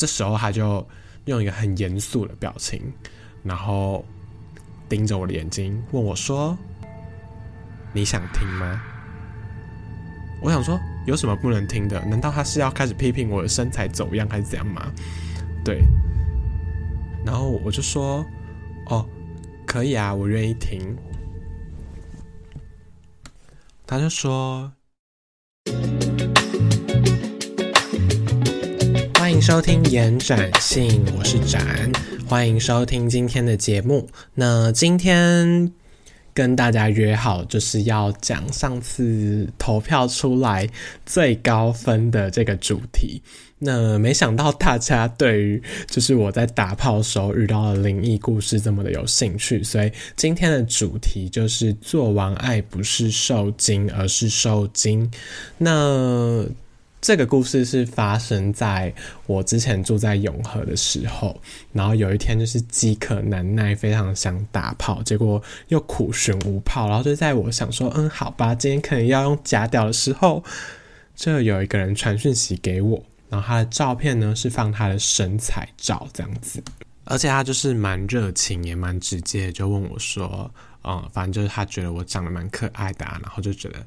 这时候他就用一个很严肃的表情，然后盯着我的眼睛问我说：“你想听吗？”我想说有什么不能听的？难道他是要开始批评我的身材走样还是怎样吗？对。然后我就说：“哦，可以啊，我愿意听。”他就说。收听延展性，我是展。欢迎收听今天的节目。那今天跟大家约好，就是要讲上次投票出来最高分的这个主题。那没想到大家对于就是我在打炮的时候遇到的灵异故事这么的有兴趣，所以今天的主题就是做完爱不是受精，而是受精。那这个故事是发生在我之前住在永和的时候，然后有一天就是饥渴难耐，非常想打炮，结果又苦寻无炮，然后就在我想说，嗯，好吧，今天可能要用假屌的时候，就有一个人传讯息给我，然后他的照片呢是放他的身材照这样子，而且他就是蛮热情也蛮直接，就问我说，嗯，反正就是他觉得我长得蛮可爱的啊，然后就觉得。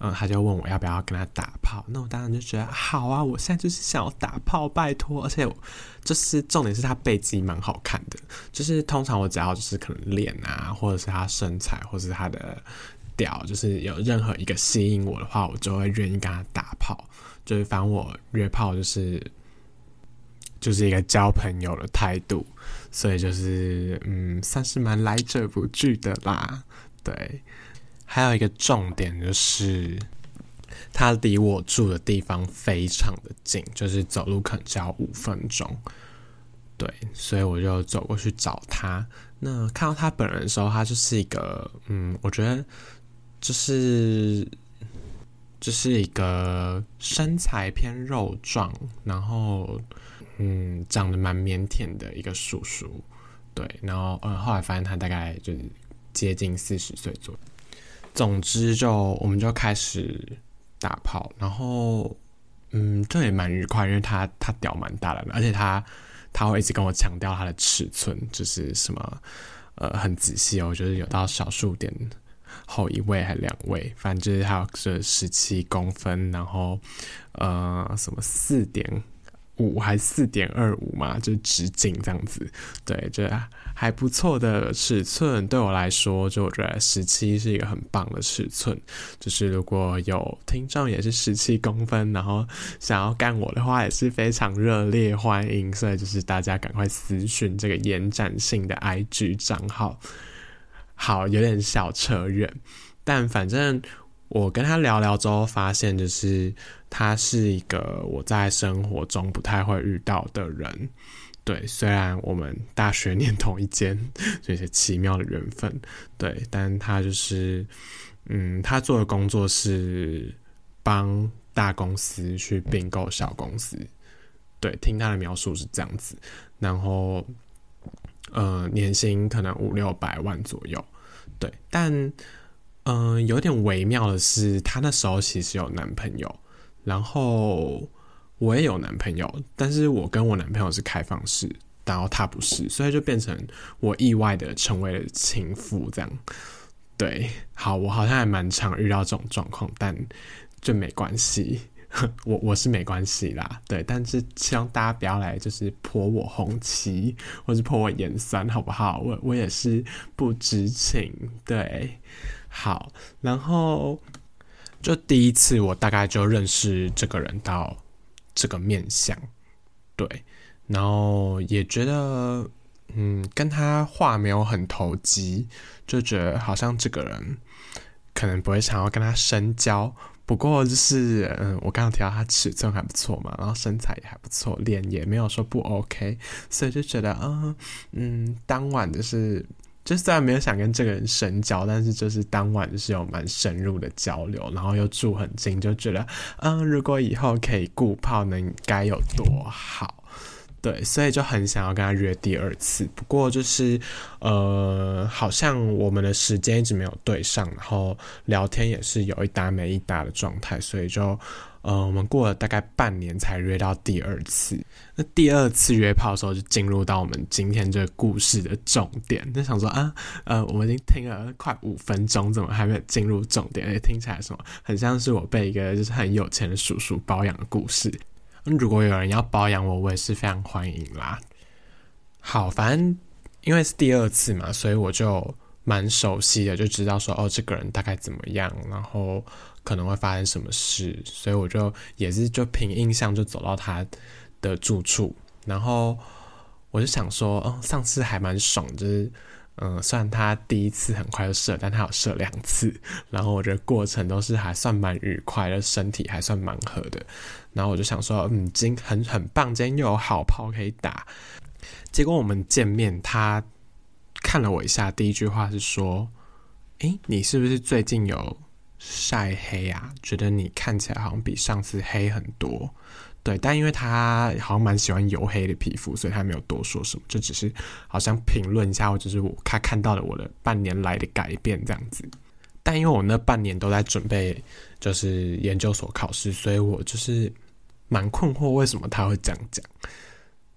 嗯，他就问我要不要跟他打炮，那我当然就觉得好啊，我现在就是想要打炮，拜托，而且就是重点是他背肌蛮好看的，就是通常我只要就是可能脸啊，或者是他身材，或者是他的屌，就是有任何一个吸引我的话，我就会愿意跟他打炮，就是反正我约炮就是就是一个交朋友的态度，所以就是嗯，算是蛮来者不拒的啦，对。还有一个重点就是，他离我住的地方非常的近，就是走路可能只要五分钟。对，所以我就走过去找他。那看到他本人的时候，他就是一个，嗯，我觉得就是就是一个身材偏肉壮，然后嗯，长得蛮腼腆的一个叔叔。对，然后嗯，后来发现他大概就是接近四十岁左右。总之，就我们就开始打炮，然后，嗯，这也蛮愉快，因为他他屌蛮大的，而且他他会一直跟我强调他的尺寸，就是什么呃很仔细哦，就是有到小数点后一位还两位，反正就是还有是十七公分，然后呃什么四点。五还四点二五嘛，就直径这样子，对，就还不错的尺寸。对我来说，就我觉得十七是一个很棒的尺寸。就是如果有听众也是十七公分，然后想要干我的话，也是非常热烈欢迎。所以就是大家赶快私讯这个延展性的 IG 账号。好，有点小扯远，但反正。我跟他聊聊之后，发现就是他是一个我在生活中不太会遇到的人。对，虽然我们大学念同一间，这些奇妙的缘分。对，但他就是，嗯，他做的工作是帮大公司去并购小公司。对，听他的描述是这样子。然后，呃，年薪可能五六百万左右。对，但。嗯，有点微妙的是，她那时候其实有男朋友，然后我也有男朋友，但是我跟我男朋友是开放式，然后他不是，所以就变成我意外的成为了情妇这样。对，好，我好像还蛮常遇到这种状况，但就没关系，我我是没关系啦，对，但是希望大家不要来就是泼我红旗，或是泼我盐酸，好不好？我我也是不知情，对。好，然后就第一次，我大概就认识这个人到这个面相，对，然后也觉得，嗯，跟他话没有很投机，就觉得好像这个人可能不会想要跟他深交。不过就是，嗯，我刚刚提到他尺寸还不错嘛，然后身材也还不错，脸也没有说不 OK，所以就觉得，嗯嗯，当晚就是。就虽然没有想跟这个人深交，但是就是当晚就是有蛮深入的交流，然后又住很近，就觉得，嗯，如果以后可以顾泡，能该有多好。对，所以就很想要跟他约第二次。不过就是呃，好像我们的时间一直没有对上，然后聊天也是有一搭没一搭的状态，所以就。呃，我们过了大概半年才约到第二次。那第二次约炮的时候，就进入到我们今天这个故事的重点。就想说啊，呃，我们已经听了快五分钟，怎么还没有进入重点？而且听起来什么，很像是我被一个就是很有钱的叔叔包养的故事。如果有人要包养我，我也是非常欢迎啦。好，反正因为是第二次嘛，所以我就蛮熟悉的，就知道说哦，这个人大概怎么样，然后。可能会发生什么事，所以我就也是就凭印象就走到他的住处，然后我就想说，哦，上次还蛮爽，就是嗯，虽然他第一次很快就射，但他有射两次，然后我觉得过程都是还算蛮愉快的，身体还算蛮合的，然后我就想说，嗯，今很很棒，今天又有好炮可以打。结果我们见面，他看了我一下，第一句话是说，诶，你是不是最近有？晒黑啊，觉得你看起来好像比上次黑很多，对，但因为他好像蛮喜欢黝黑的皮肤，所以他没有多说什么，就只是好像评论一下，或者是我他看到了我的半年来的改变这样子。但因为我那半年都在准备就是研究所考试，所以我就是蛮困惑为什么他会这样讲，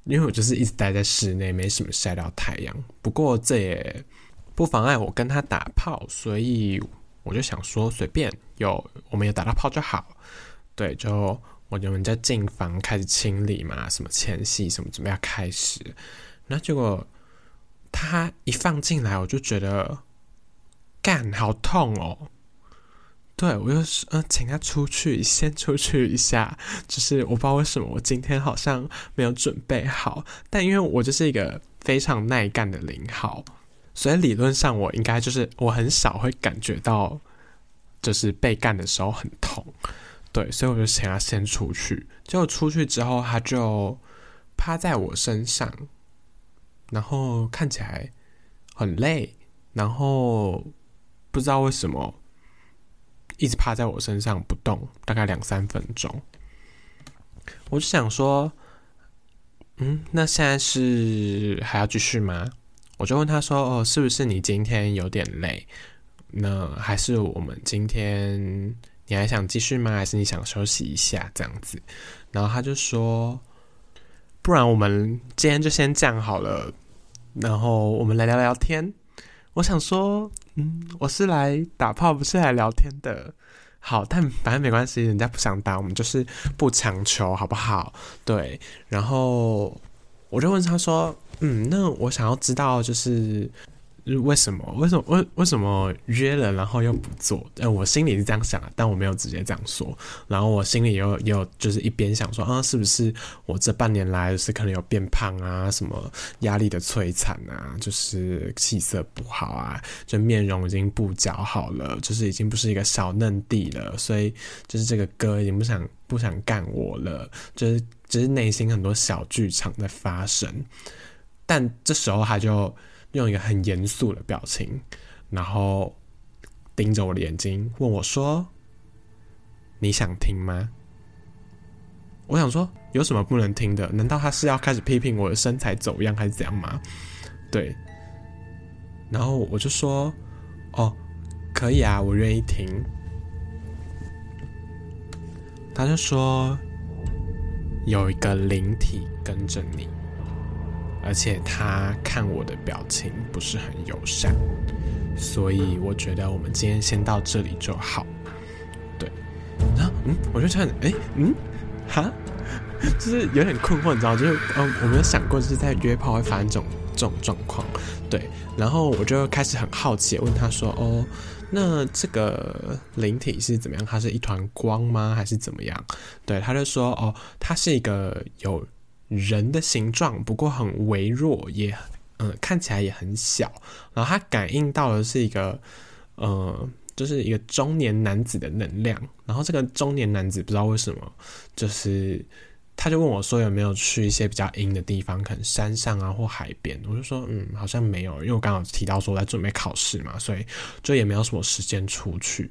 因为我就是一直待在室内，没什么晒到太阳。不过这也不妨碍我跟他打炮，所以。我就想说，随便有我们有打到炮就好，对，就我们在进房开始清理嘛，什么前戏什么准备要开始，那结果他一放进来，我就觉得干好痛哦，对我就是嗯，请他出去，先出去一下，就是我不知道为什么我今天好像没有准备好，但因为我就是一个非常耐干的零号。所以理论上我应该就是我很少会感觉到，就是被干的时候很痛，对，所以我就想要先出去。结果出去之后，他就趴在我身上，然后看起来很累，然后不知道为什么一直趴在我身上不动，大概两三分钟。我就想说，嗯，那现在是还要继续吗？我就问他说：“哦，是不是你今天有点累？那还是我们今天你还想继续吗？还是你想休息一下这样子？”然后他就说：“不然我们今天就先这样好了。然后我们来聊聊天。”我想说：“嗯，我是来打炮，不是来聊天的。好，但反正没关系，人家不想打，我们就是不强求，好不好？对。然后我就问他说。嗯，那我想要知道就是为什么？为什么？为为什么约了然后又不做？呃，我心里是这样想，但我没有直接这样说。然后我心里也有就是一边想说啊，是不是我这半年来是可能有变胖啊，什么压力的摧残啊，就是气色不好啊，就面容已经不姣好了，就是已经不是一个小嫩弟了，所以就是这个哥已经不想不想干我了，就是只是内心很多小剧场在发生。但这时候他就用一个很严肃的表情，然后盯着我的眼睛问我说：“你想听吗？”我想说有什么不能听的？难道他是要开始批评我的身材走样还是怎样吗？对。然后我就说：“哦，可以啊，我愿意听。”他就说：“有一个灵体跟着你。”而且他看我的表情不是很友善，所以我觉得我们今天先到这里就好。对，然后嗯，我就突然哎嗯哈，就是有点困惑，你知道，就是嗯，我没有想过就是在约炮会发生这种这种状况。对，然后我就开始很好奇，问他说：“哦，那这个灵体是怎么样？它是一团光吗？还是怎么样？”对，他就说：“哦，它是一个有。”人的形状，不过很微弱，也嗯看起来也很小。然后他感应到的是一个，呃，就是一个中年男子的能量。然后这个中年男子不知道为什么，就是他就问我说有没有去一些比较阴的地方，可能山上啊或海边。我就说嗯，好像没有，因为我刚好提到说我在准备考试嘛，所以就也没有什么时间出去。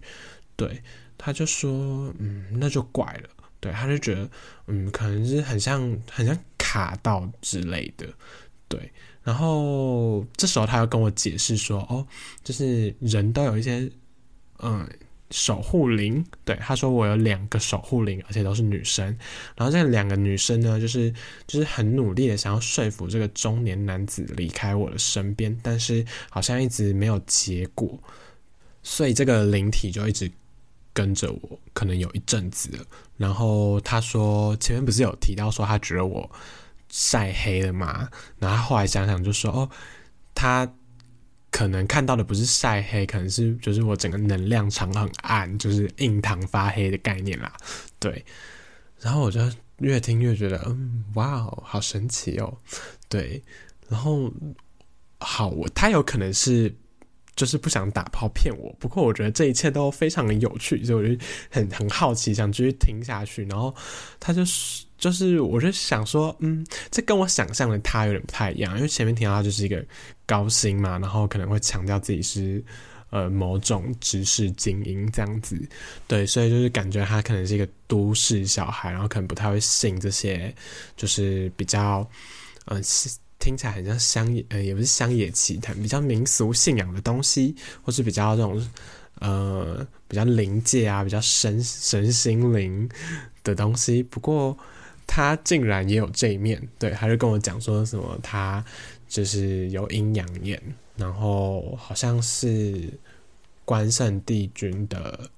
对，他就说嗯，那就怪了。对，他就觉得嗯，可能是很像很像。卡到之类的，对。然后这时候他又跟我解释说，哦，就是人都有一些嗯守护灵，对，他说我有两个守护灵，而且都是女生。然后这两个女生呢，就是就是很努力的想要说服这个中年男子离开我的身边，但是好像一直没有结果，所以这个灵体就一直。跟着我可能有一阵子了，然后他说前面不是有提到说他觉得我晒黑了嘛，然后后来想想就说哦，他可能看到的不是晒黑，可能是就是我整个能量场很暗，就是印堂发黑的概念啦，对。然后我就越听越觉得嗯，哇哦，好神奇哦，对。然后好，我他有可能是。就是不想打炮骗我，不过我觉得这一切都非常的有趣，所以我就很很好奇，想继续听下去。然后他就是就是，我就想说，嗯，这跟我想象的他有点不太一样，因为前面听到他就是一个高薪嘛，然后可能会强调自己是呃某种知识精英这样子，对，所以就是感觉他可能是一个都市小孩，然后可能不太会信这些，就是比较嗯。听起来很像乡野，呃，也不是乡野奇谈，比较民俗信仰的东西，或是比较这种，呃，比较灵界啊，比较神神心灵的东西。不过他竟然也有这一面，对，他就跟我讲说什么，他就是有阴阳眼，然后好像是关圣帝君的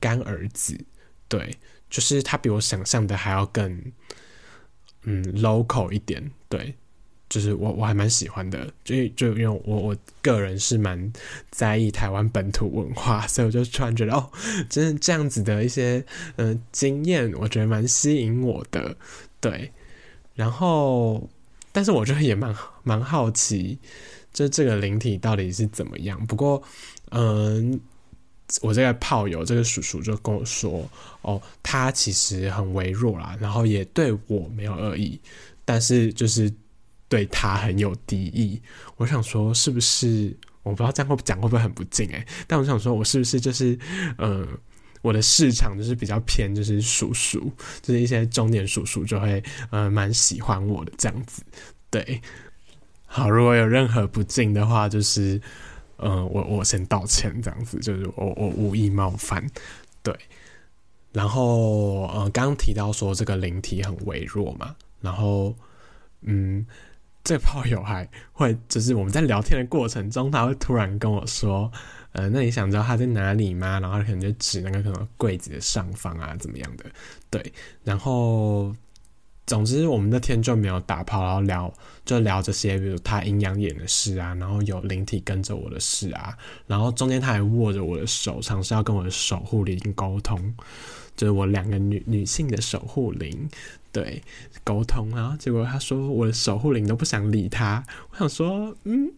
干儿子，对，就是他比我想象的还要更，嗯，local 一点，对。就是我我还蛮喜欢的，就就因为我我个人是蛮在意台湾本土文化，所以我就突然觉得哦，真的这样子的一些嗯经验，我觉得蛮吸引我的，对。然后，但是我觉得也蛮蛮好奇，就这个灵体到底是怎么样。不过，嗯，我这个炮友这个叔叔就跟我说，哦，他其实很微弱啦，然后也对我没有恶意，但是就是。对他很有敌意，我想说是不是？我不知道这样会讲会不会很不敬诶。但我想说，我是不是就是，呃，我的市场就是比较偏，就是叔叔，就是一些中年叔叔就会，呃，蛮喜欢我的这样子。对，好，如果有任何不敬的话，就是，呃，我我先道歉，这样子，就是我我无意冒犯。对，然后，呃，刚提到说这个灵体很微弱嘛，然后，嗯。这炮友还会，就是我们在聊天的过程中，他会突然跟我说：“呃，那你想知道他在哪里吗？”然后可能就指那个可能柜子的上方啊，怎么样的？对，然后总之我们那天就没有打炮，然后聊就聊这些，比如他阴阳眼的事啊，然后有灵体跟着我的事啊，然后中间他还握着我的手，尝试要跟我的守护灵沟通，就是我两个女女性的守护灵。对，沟通，然后结果他说我的守护灵都不想理他，我想说，嗯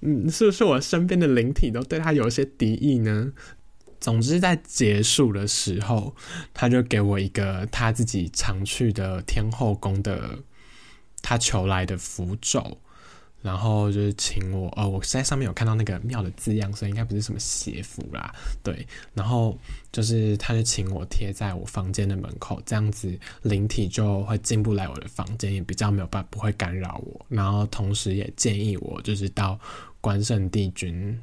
嗯，是不是我身边的灵体都对他有一些敌意呢？总之，在结束的时候，他就给我一个他自己常去的天后宫的他求来的符咒。然后就是请我，呃，我在上面有看到那个庙的字样，所以应该不是什么邪符啦，对。然后就是他就请我贴在我房间的门口，这样子灵体就会进不来我的房间，也比较没有办法不会干扰我。然后同时也建议我就是到关圣帝君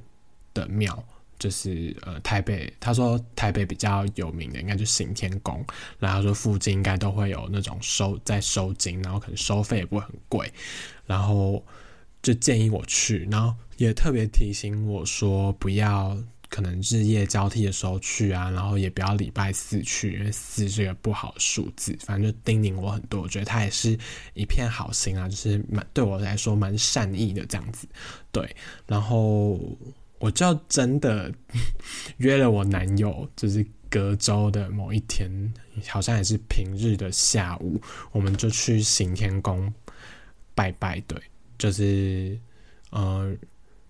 的庙，就是呃台北，他说台北比较有名的应该就行天宫，然后说附近应该都会有那种收在收金，然后可能收费也不会很贵，然后。就建议我去，然后也特别提醒我说，不要可能日夜交替的时候去啊，然后也不要礼拜四去，因为四是个不好数字。反正就叮咛我很多，我觉得他也是一片好心啊，就是蛮对我来说蛮善意的这样子。对，然后我就真的 约了我男友，就是隔周的某一天，好像也是平日的下午，我们就去行天宫拜拜。对。就是，呃，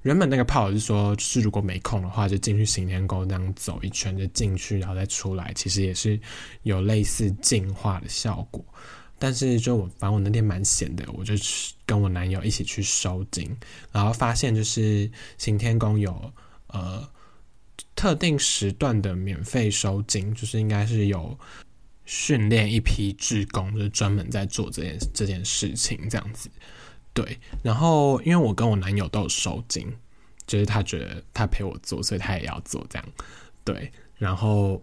原本那个炮是说，就是如果没空的话，就进去行天宫这样走一圈，就进去然后再出来，其实也是有类似净化的效果。但是就我反正我那天蛮闲的，我就跟我男友一起去收金，然后发现就是行天宫有呃特定时段的免费收金，就是应该是有训练一批志工，就是专门在做这件这件事情这样子。对，然后因为我跟我男友都有收金，就是他觉得他陪我做，所以他也要做这样。对，然后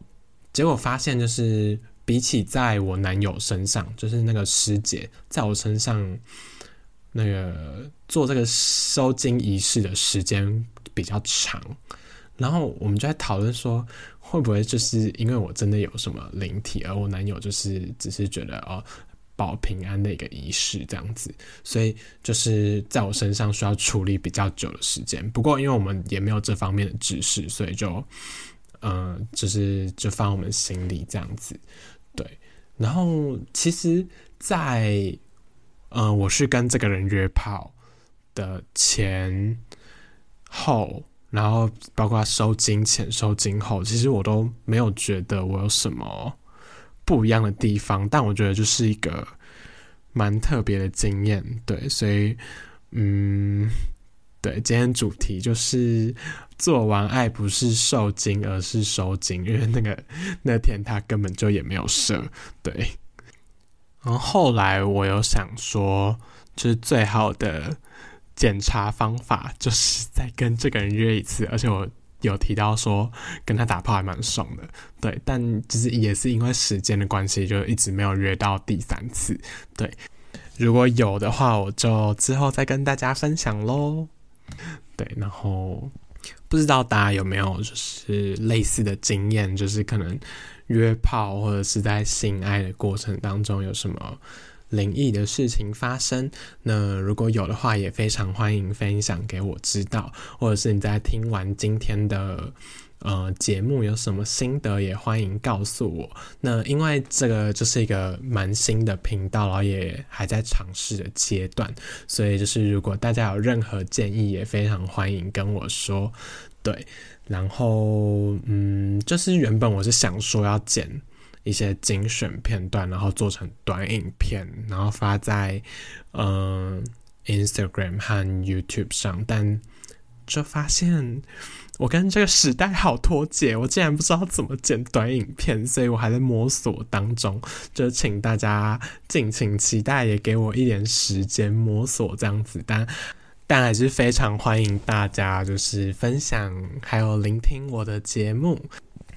结果发现就是比起在我男友身上，就是那个师姐在我身上那个做这个收金仪式的时间比较长。然后我们就在讨论说，会不会就是因为我真的有什么灵体，而我男友就是只是觉得哦保平安的一个仪式这样子，所以就是在我身上需要处理比较久的时间。不过因为我们也没有这方面的知识，所以就嗯，就是就放我们心里这样子。对，然后其实，在嗯，我是跟这个人约炮的前后。然后包括收金前、收金后，其实我都没有觉得我有什么不一样的地方，但我觉得就是一个蛮特别的经验，对，所以嗯，对，今天主题就是做完爱不是受精，而是收精，因为那个 那天他根本就也没有射，对。然后后来我有想说，就是最好的。检查方法就是再跟这个人约一次，而且我有提到说跟他打炮还蛮爽的，对，但其实也是因为时间的关系，就一直没有约到第三次。对，如果有的话，我就之后再跟大家分享喽。对，然后不知道大家有没有就是类似的经验，就是可能约炮或者是在性爱的过程当中有什么？灵异的事情发生，那如果有的话，也非常欢迎分享给我知道，或者是你在听完今天的呃节目有什么心得，也欢迎告诉我。那因为这个就是一个蛮新的频道，然后也还在尝试的阶段，所以就是如果大家有任何建议，也非常欢迎跟我说。对，然后嗯，就是原本我是想说要剪。一些精选片段，然后做成短影片，然后发在嗯 Instagram 和 YouTube 上，但就发现我跟这个时代好脱节，我竟然不知道怎么剪短影片，所以我还在摸索当中，就请大家敬请期待，也给我一点时间摸索这样子，但但还是非常欢迎大家就是分享还有聆听我的节目。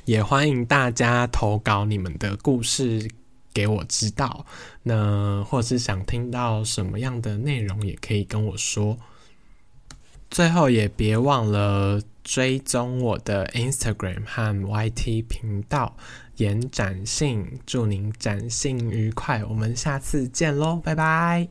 也欢迎大家投稿你们的故事给我知道，那或是想听到什么样的内容，也可以跟我说。最后也别忘了追踪我的 Instagram 和 YT 频道，延展性，祝您展信愉快，我们下次见喽，拜拜。